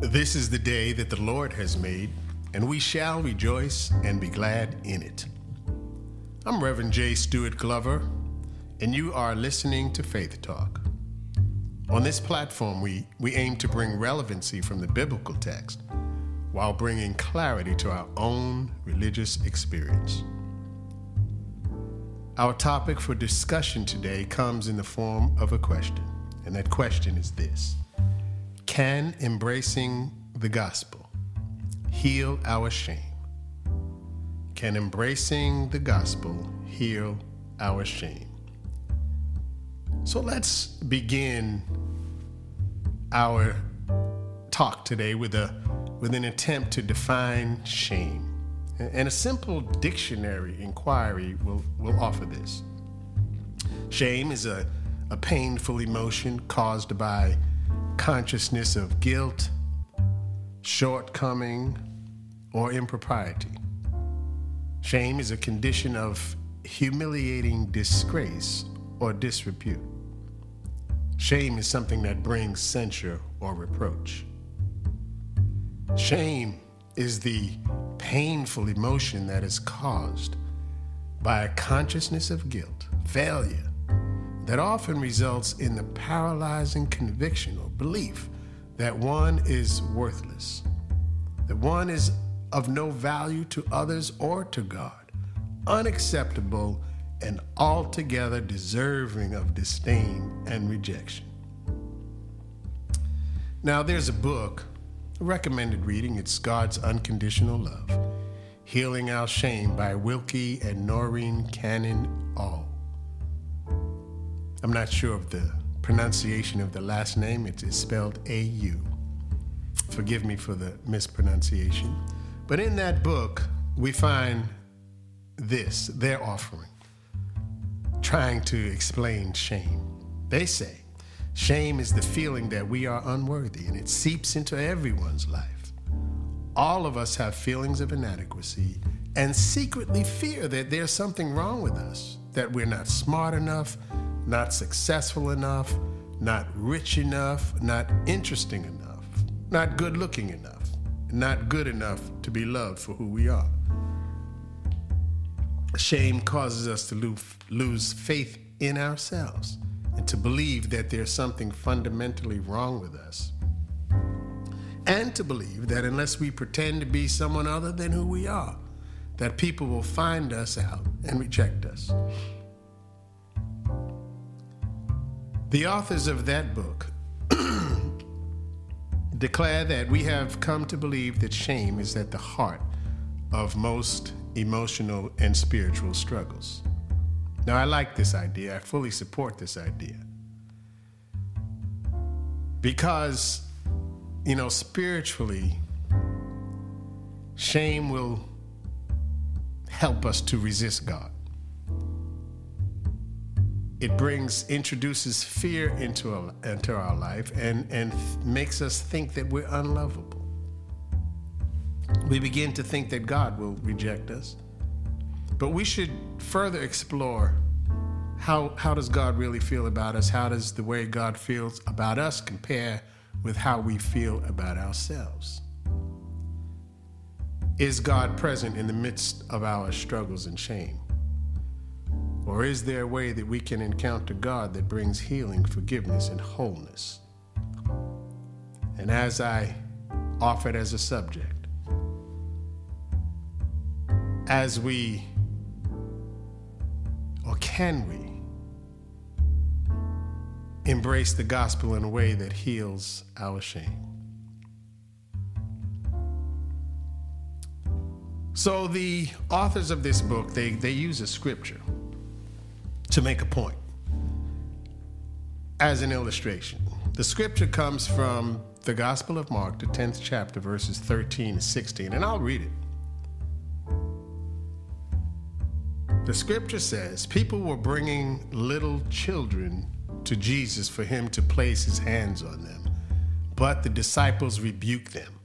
This is the day that the Lord has made, and we shall rejoice and be glad in it. I'm Reverend J. Stewart Glover, and you are listening to Faith Talk. On this platform, we, we aim to bring relevancy from the biblical text while bringing clarity to our own religious experience. Our topic for discussion today comes in the form of a question, and that question is this Can embracing the gospel heal our shame? Can embracing the gospel heal our shame? So let's begin our talk today with a with an attempt to define shame. And a simple dictionary inquiry will, will offer this. Shame is a, a painful emotion caused by consciousness of guilt, shortcoming, or impropriety. Shame is a condition of humiliating disgrace or disrepute. Shame is something that brings censure or reproach. Shame is the painful emotion that is caused by a consciousness of guilt, failure, that often results in the paralyzing conviction or belief that one is worthless, that one is of no value to others or to God, unacceptable and altogether deserving of disdain and rejection. Now, there's a book, a recommended reading. It's God's Unconditional Love Healing Our Shame by Wilkie and Noreen Cannon Au. I'm not sure of the pronunciation of the last name, it is spelled A U. Forgive me for the mispronunciation. But in that book, we find this, their offering trying to explain shame. They say shame is the feeling that we are unworthy, and it seeps into everyone's life. All of us have feelings of inadequacy and secretly fear that there's something wrong with us, that we're not smart enough, not successful enough, not rich enough, not interesting enough, not good looking enough, not good enough to be loved for who we are. Shame causes us to lose, faith in ourselves and to believe that there's something fundamentally wrong with us. And to believe that unless we pretend to be someone other than who we are, that people will find us out and reject us. The authors of that book declare that we have come to believe that shame is at the heart of most emotional, and spiritual struggles. Now, I like this idea. I fully support this idea. Because, you know, spiritually, shame will help us to resist God. It brings, introduces fear into our, into our life and, and makes us think that we're unlovable we begin to think that God will reject us. But we should further explore how, how does God really feel about us? How does the way God feels about us compare with how we feel about ourselves? Is God present in the midst of our struggles and shame? Or is there a way that we can encounter God that brings healing, forgiveness, and wholeness? And as I offer it as a subject, as we, or can we, embrace the gospel in a way that heals our shame? So the authors of this book, they, they use a scripture to make a point as an illustration. The scripture comes from the Gospel of Mark, the 10th chapter, verses 13 to 16, and I'll read it. The scripture says people were bringing little children to Jesus for him to place his hands on them, but the disciples rebuked them.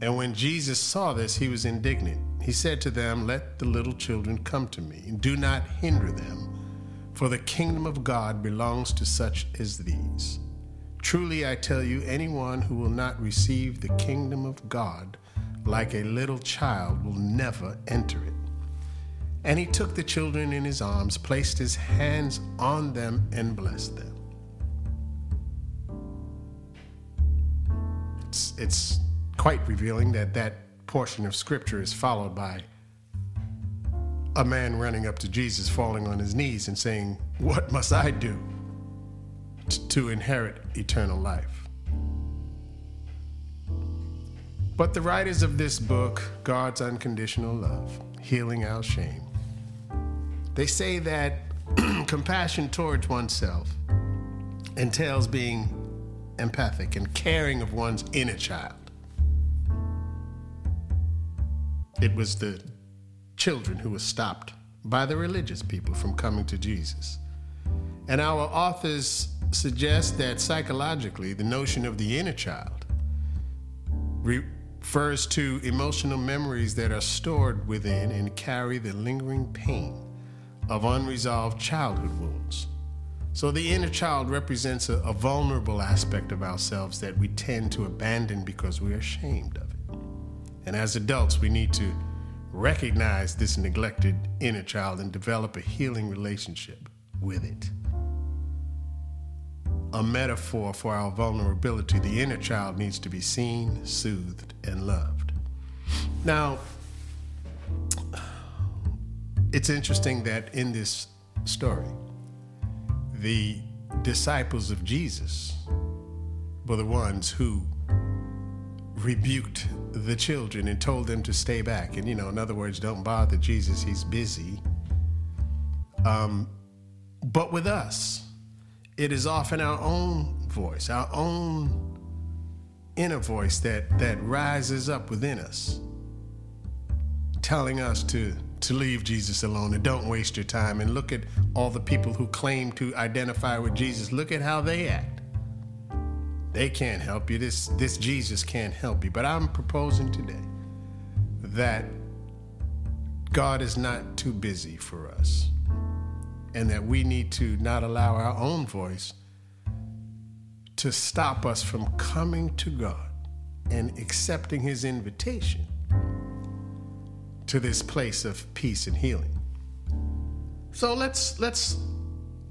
And when Jesus saw this, he was indignant. He said to them, Let the little children come to me, and do not hinder them, for the kingdom of God belongs to such as these. Truly, I tell you, anyone who will not receive the kingdom of God like a little child will never enter it. And he took the children in his arms, placed his hands on them, and blessed them. It's, it's quite revealing that that portion of scripture is followed by a man running up to Jesus, falling on his knees, and saying, What must I do to inherit eternal life? But the writers of this book, God's Unconditional Love, Healing Our Shame, they say that compassion towards oneself entails being empathic and caring of one's inner child. It was the children who were stopped by the religious people from coming to Jesus. And our authors suggest that psychologically, the notion of the inner child refers to emotional memories that are stored within and carry the lingering pain of unresolved childhood wounds. So the inner child represents a, a, vulnerable aspect of ourselves that we tend to abandon because we are ashamed of it. And as adults, we need to recognize this neglected inner child and develop a healing relationship with it. A metaphor for our vulnerability, the inner child needs to be seen, soothed, and loved. Now, it's interesting that in this story, the disciples of Jesus were the ones who rebuked the children and told them to stay back. And, you know, in other words, don't bother Jesus, he's busy. Um, but with us, it is often our own voice, our own inner voice that, that rises up within us, telling us to, to leave Jesus alone and don't waste your time. And look at all the people who claim to identify with Jesus. Look at how they act. They can't help you. This, this Jesus can't help you. But I'm proposing today that God is not too busy for us and that we need to not allow our own voice to stop us from coming to God and accepting His invitation to this place of peace and healing. So let's let's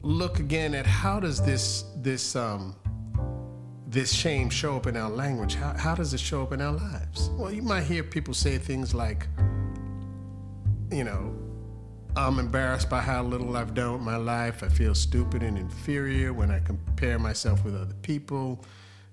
look again at how does this this um, this shame show up in our language? How, how does it show up in our lives? Well, you might hear people say things like, you know, I'm embarrassed by how little I've done with my life. I feel stupid and inferior when I compare myself with other people.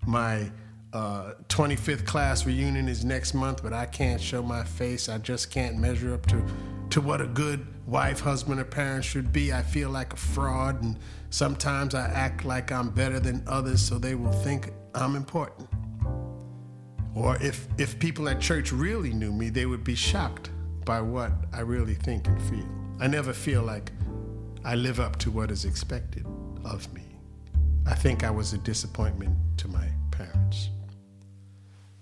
My uh, 25th class reunion is next month, but I can't show my face. I just can't measure up to, to what a good wife, husband, or parent should be. I feel like a fraud, and sometimes I act like I'm better than others so they will think I'm important. Or if, if people at church really knew me, they would be shocked by what I really think and feel. I never feel like I live up to what is expected of me. I think I was a disappointment to my parents.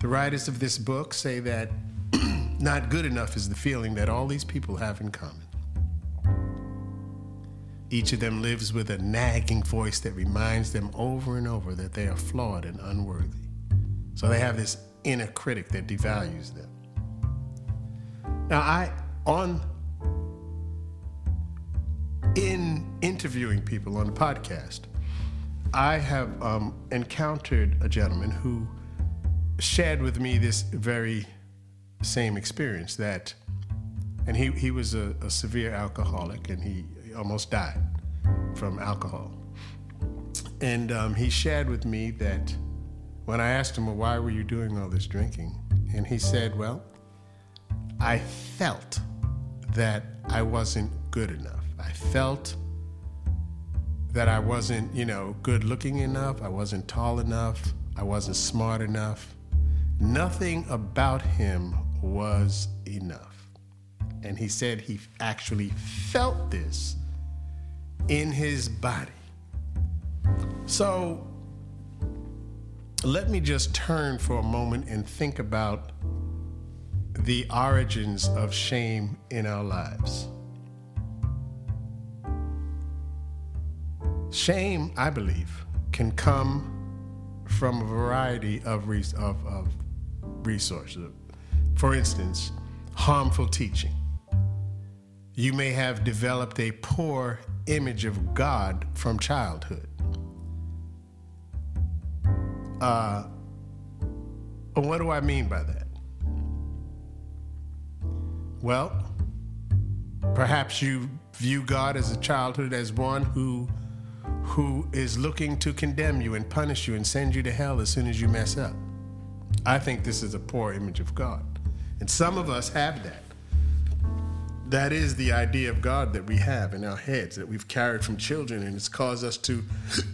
The writers of this book say that not good enough is the feeling that all these people have in common. Each of them lives with a nagging voice that reminds them over and over that they are flawed and unworthy. So they have this inner critic that devalues them. Now, I, on, in interviewing people on the podcast, I have um, encountered a gentleman who shared with me this very same experience that, and he, he was a, a severe alcoholic and he almost died from alcohol. And um, he shared with me that when I asked him, well, why were you doing all this drinking? And he said, well, I felt that I wasn't good enough. I felt that I wasn't, you know, good looking enough. I wasn't tall enough. I wasn't smart enough. Nothing about him was enough. And he said he actually felt this in his body. So let me just turn for a moment and think about the origins of shame in our lives. Shame, I believe, can come from a variety of, res- of, of resources. For instance, harmful teaching. You may have developed a poor image of God from childhood. Uh, what do I mean by that? Well, perhaps you view God as a childhood as one who who is looking to condemn you and punish you and send you to hell as soon as you mess up. I think this is a poor image of God. And some of us have that. That is the idea of God that we have in our heads that we've carried from children, and it's caused us to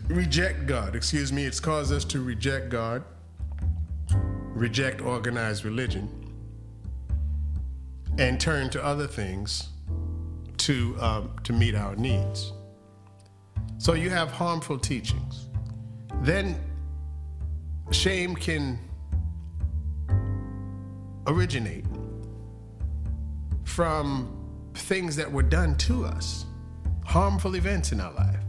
reject God. Excuse me, it's caused us to reject God, reject organized religion, and turn to other things to, um, to meet our needs. So you have harmful teachings. Then shame can originate from things that were done to us, harmful events in our life,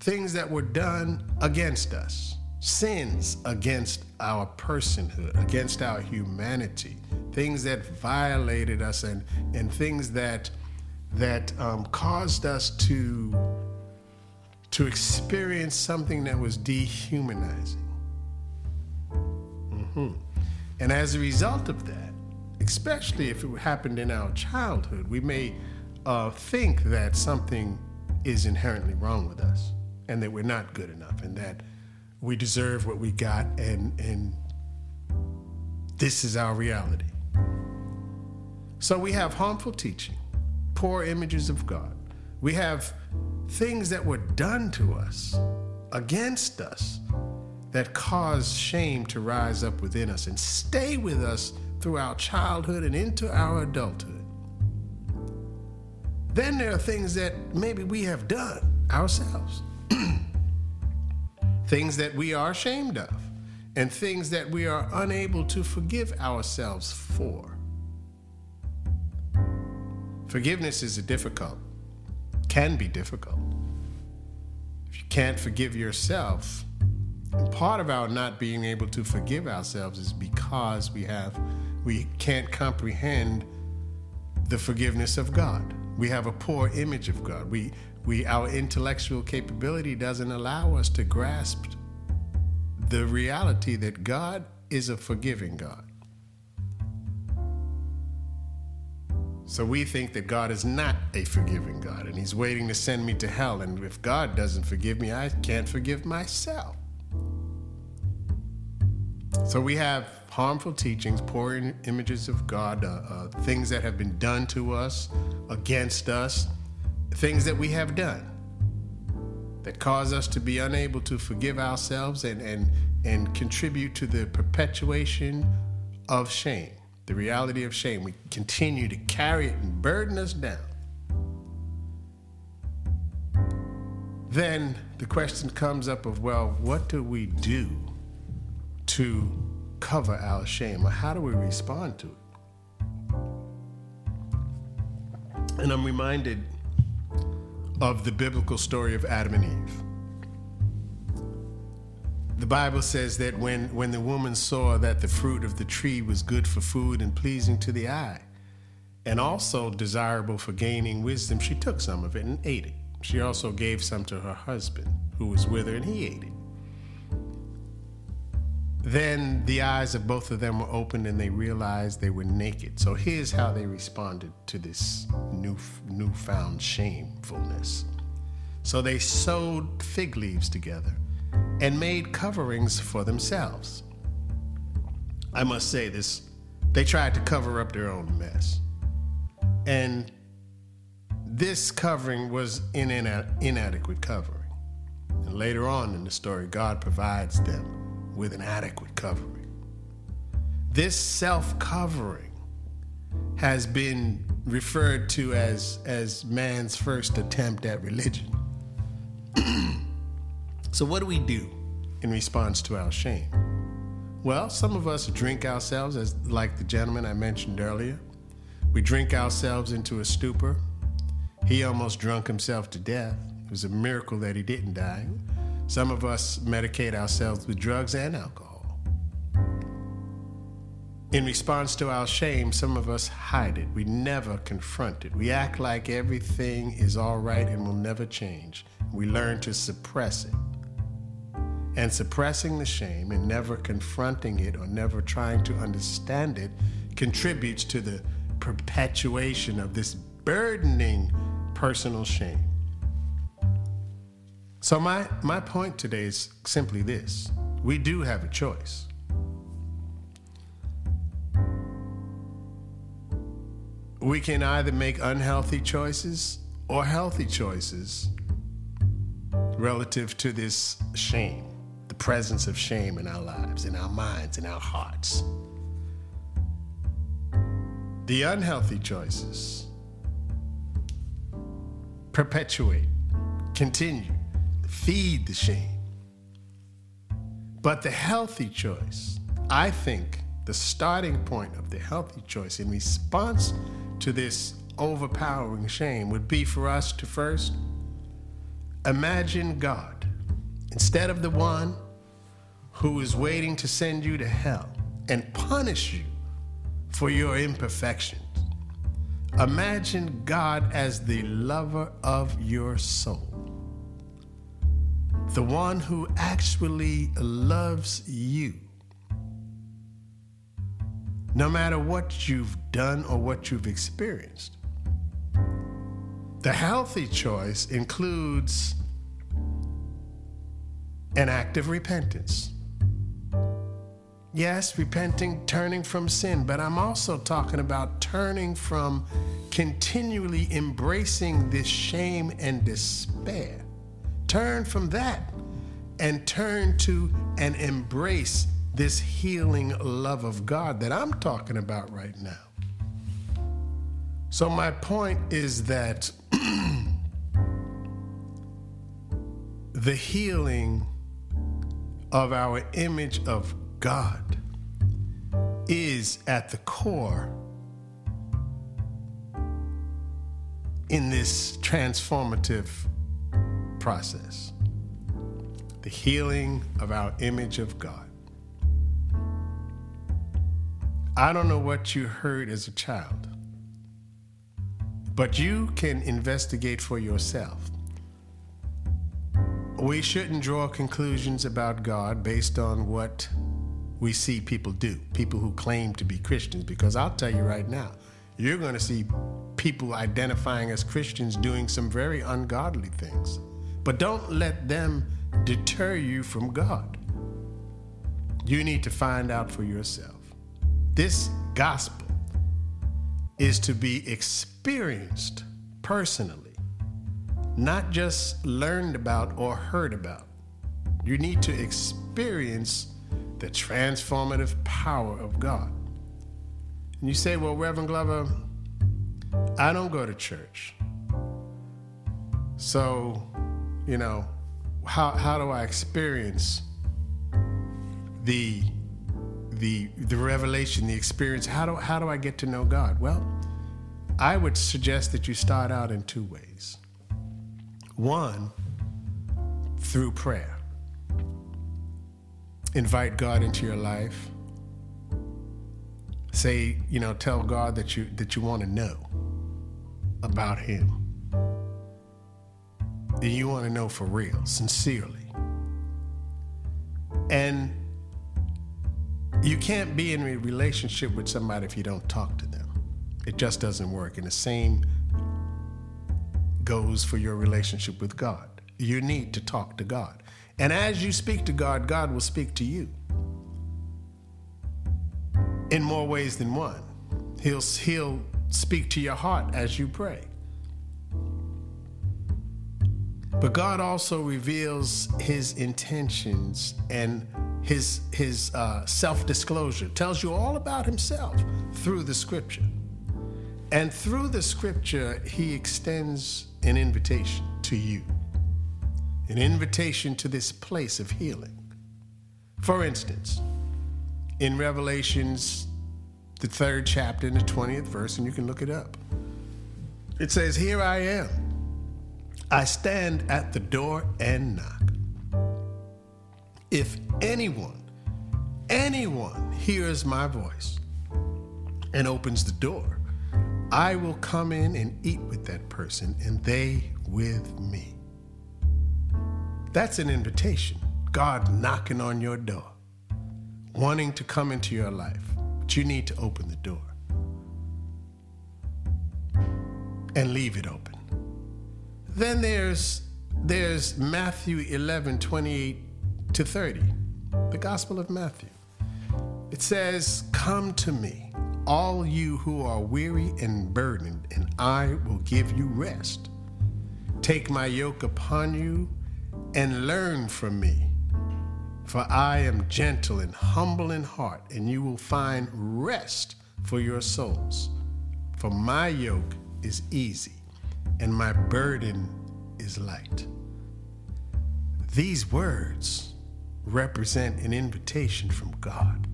things that were done against us, sins against our personhood, against our humanity, things that violated us, and, and things that that um, caused us to to experience something that was dehumanizing. Mm-hmm. And as a result of that, especially if it happened in our childhood, we may uh, think that something is inherently wrong with us and that we're not good enough and that we deserve what we got and, and this is our reality. So we have harmful teaching, poor images of God. We have things that were done to us, against us, that cause shame to rise up within us and stay with us through our childhood and into our adulthood. Then there are things that maybe we have done ourselves, things that we are ashamed of, and things that we are unable to forgive ourselves for. Forgiveness is difficult, can be difficult. If you can't forgive yourself, and part of our not being able to forgive ourselves is because we have we can't comprehend the forgiveness of God. We have a poor image of God. We we our intellectual capability doesn't allow us to grasp the reality that God is a forgiving God. So we think that God is not a forgiving God and He's waiting to send me to hell. And if God doesn't forgive me, I can't forgive myself. So we have harmful teachings, poor images of God, uh, uh, things that have been done to us, against us, things that we have done that cause us to be unable to forgive ourselves and, and, and contribute to the perpetuation of shame the reality of shame. We continue to carry it and burden us down. Then the question comes up of, well, what do we do to cover our shame? Or how do we respond to it? And I'm reminded of the biblical story of Adam and Eve the Bible says that when, when the woman saw that the fruit of the tree was good for food and pleasing to the eye, and also desirable for gaining wisdom, she took some of it and ate it. She also gave some to her husband, who was with her, and he ate it. Then the eyes of both of them were opened and they realized they were naked. So here's how they responded to this new, newfound shamefulness. So they sewed fig leaves together and made coverings for themselves. I must say this, they tried to cover up their own mess. And this covering was an inadequate covering. And later on in the story, God provides them with an adequate covering. This self covering has been referred to as, as man's first attempt at religion. So, what do we do in response to our shame? Well, some of us drink ourselves, as like the gentleman I mentioned earlier. We drink ourselves into a stupor. He almost drunk himself to death. It was a miracle that he didn't die. Some of us medicate ourselves with drugs and alcohol. In response to our shame, some of us hide it. We never confront it. We act like everything is all right and will never change. We learn to suppress it. And suppressing the shame and never confronting it or never trying to understand it contributes to the perpetuation of this burdening personal shame. So, my, my point today is simply this we do have a choice. We can either make unhealthy choices or healthy choices relative to this shame, the presence of shame in our lives, in our minds, in our hearts. The unhealthy choices perpetuate, continue, feed the shame. But the healthy choice, I think the starting point of the healthy choice in response to this overpowering shame would be for us to first imagine God instead of the one who is waiting to send you to hell and punish you for your imperfections. Imagine God as the lover of your soul, the one who actually loves you. No matter what you've done or what you've experienced. The healthy choice includes an act of repentance. Yes, repenting, turning from sin, but I'm also talking about turning from continually embracing this shame and despair. Turn from that and turn to and embrace this healing love of God that I'm talking about right now. So, my point is that the healing of our image of God is at the core in this transformative process the healing of our image of God. I don't know what you heard as a child, but you can investigate for yourself. We shouldn't draw conclusions about God based on what we see people do, people who claim to be Christians, because I'll tell you right now, you're going to see people identifying as Christians doing some very ungodly things. But don't let them deter you from God. You need to find out for yourself. This gospel is to be experienced personally, not just learned about or heard about. You need to experience the transformative power of God. And you say, Well, Reverend Glover, I don't go to church. So, you know, how, how do I experience the, the, the revelation, the experience? How do, how do I get to know God? Well, I would suggest that you start out in two ways. One, through prayer. Invite God into your life. Say, you know, tell God that you that you want to know about him. And you want to know for real, sincerely. And you can't be in a relationship with somebody if you don't talk to them. It just doesn't work. And the same goes for your relationship with God. You need to talk to God. And as you speak to God, God will speak to you in more ways than one. He'll, he'll speak to your heart as you pray. But God also reveals his intentions and his, his uh, self disclosure, tells you all about himself through the scripture. And through the scripture, he extends an invitation to you, an invitation to this place of healing. For instance, in Revelations, the third chapter, in the 20th verse, and you can look it up, it says, Here I am. I stand at the door and knock. If anyone, anyone hears my voice and opens the door, I will come in and eat with that person and they with me. That's an invitation. God knocking on your door, wanting to come into your life, but you need to open the door and leave it open. Then there's there's Matthew 11, 28 to 30, the Gospel of Matthew. It says, Come to me, all you who are weary and burdened, and I will give you rest. Take my yoke upon you and learn from me. For I am gentle and humble in heart, and you will find rest for your souls. For my yoke is easy, and my burden is light. These words represent an invitation from God,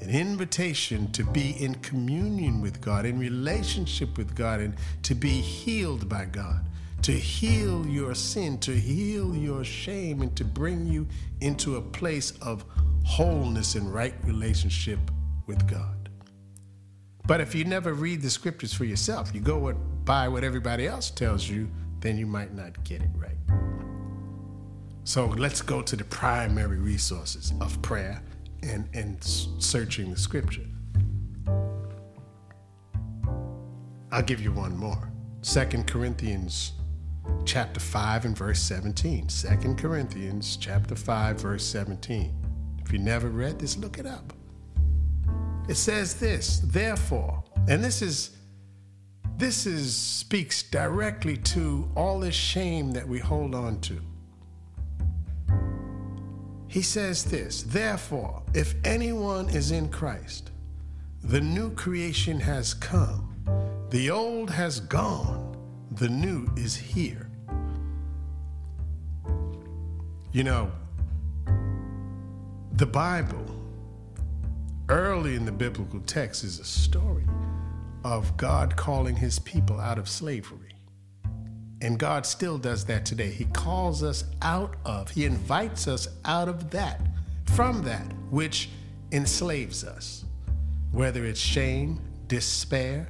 an invitation to be in communion with God, in relationship with God, and to be healed by God, to heal your sin, to heal your shame, and to bring you into a place of wholeness and right relationship with God. But if you never read the scriptures for yourself, you go by what everybody else tells you, then you might not get it right. So let's go to the primary resources of prayer and, and searching the scripture. I'll give you one more. Second Corinthians chapter 5 and verse 17. Second Corinthians chapter 5 verse 17. If you never read this, look it up. It says this, therefore, and this is this is speaks directly to all this shame that we hold on to. He says this Therefore, if anyone is in Christ, the new creation has come, the old has gone, the new is here. You know, the Bible, early in the biblical text, is a story of God calling his people out of slavery. And God still does that today. He calls us out of, He invites us out of that, from that which enslaves us, whether it's shame, despair,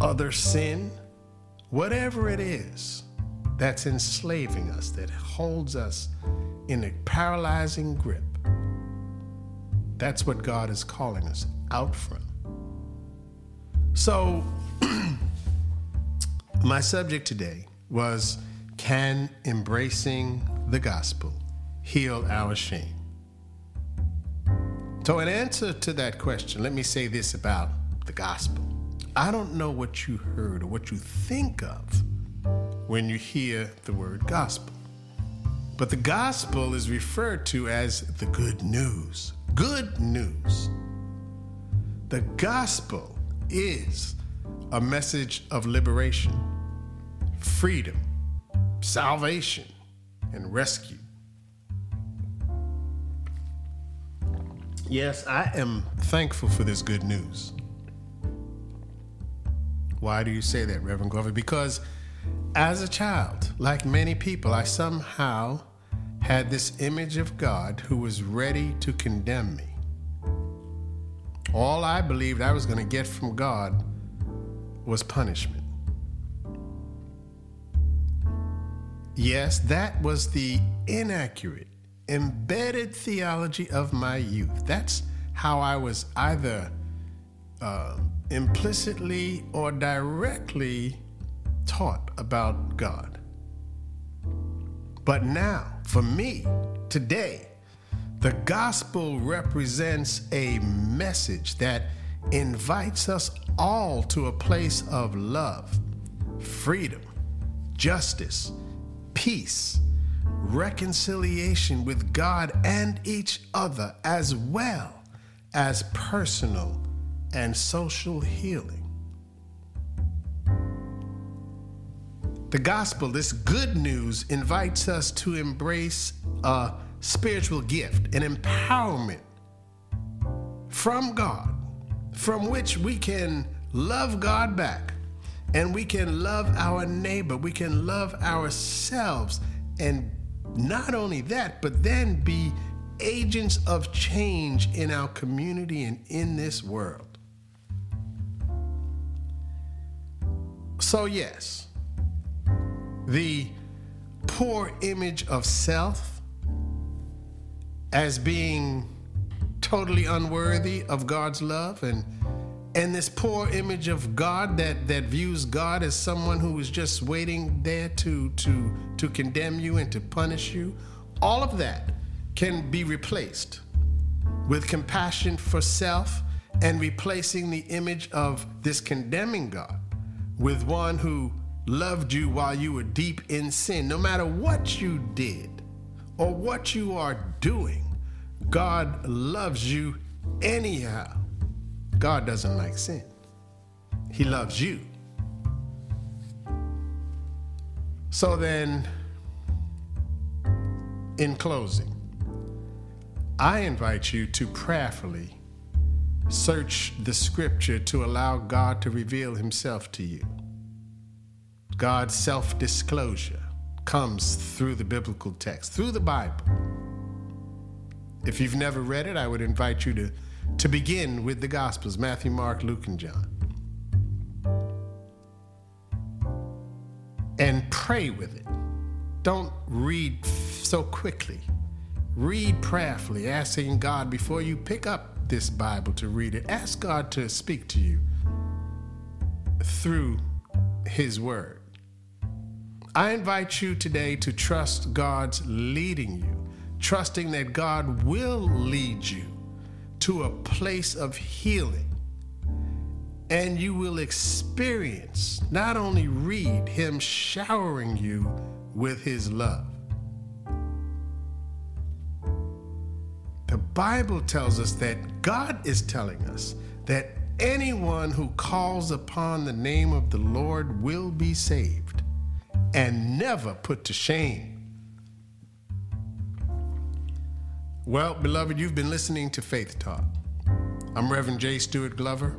other sin, whatever it is that's enslaving us, that holds us in a paralyzing grip. That's what God is calling us out from. So, my subject today was Can embracing the gospel heal our shame? So, in answer to that question, let me say this about the gospel. I don't know what you heard or what you think of when you hear the word gospel. But the gospel is referred to as the good news. Good news. The gospel is a message of liberation, freedom, salvation, and rescue. Yes, I am thankful for this good news. Why do you say that, Reverend Glover? Because as a child, like many people, I somehow had this image of God who was ready to condemn me. All I believed I was going to get from God was punishment. Yes, that was the inaccurate, embedded theology of my youth. That's how I was either uh, implicitly or directly taught about God. But now, for me, today, the gospel represents a message that invites us all to a place of love, freedom, justice, peace, reconciliation with God and each other, as well as personal and social healing. The gospel, this good news, invites us to embrace a spiritual gift, an empowerment from God, from which we can love God back and we can love our neighbor, we can love ourselves and not only that, but then be agents of change in our community and in this world. So, yes, the poor image of self as being totally unworthy of God's love and and this poor image of God that that views God as someone who is just waiting there to to to condemn you and to punish you all of that can be replaced with compassion for self and replacing the image of this condemning God with one who loved you while you were deep in sin. No matter what you did or what you are doing God loves you anyhow God doesn't like sin, He loves you. So then, in closing, I invite you to prayerfully search the scripture to allow God to reveal Himself to you. God's self disclosure comes through the biblical text, through the Bible. If you've never read it, I would invite you to to begin with the Gospels Matthew, Mark, Luke, and John. And pray with it. Don't read so quickly. Read prayerfully, asking God before you pick up this Bible to read it. Ask God to speak to you through His Word. I invite you today to trust God's leading you, trusting that God will lead you to a place of healing. And you will experience, not only read, Him showering you with His love. The Bible tells us that God is telling us that anyone who calls upon the name of the Lord will be saved and never put to shame. Well, beloved, you've been listening to Faith Talk. I'm Reverend J. Stewart Glover.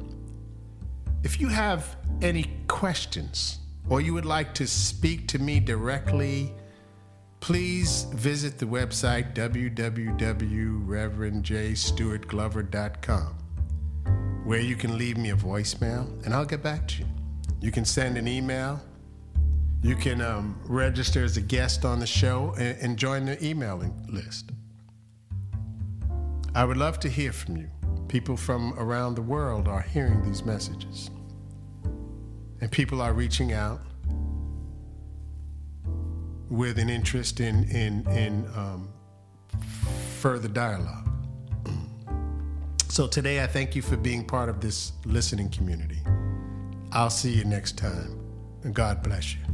If you have any questions or you would like to speak to me directly, please visit the website www.reverendjstewartglover.com where you can leave me a voicemail and I'll get back to you. You can send an email. You can um, register as a guest on the show and, and join the emailing list. I would love to hear from you. People from around the world are hearing these messages. And people are reaching out with an interest in, in, in um, further dialogue. So today, I thank you for being part of this listening community. I'll see you next time, and God bless you.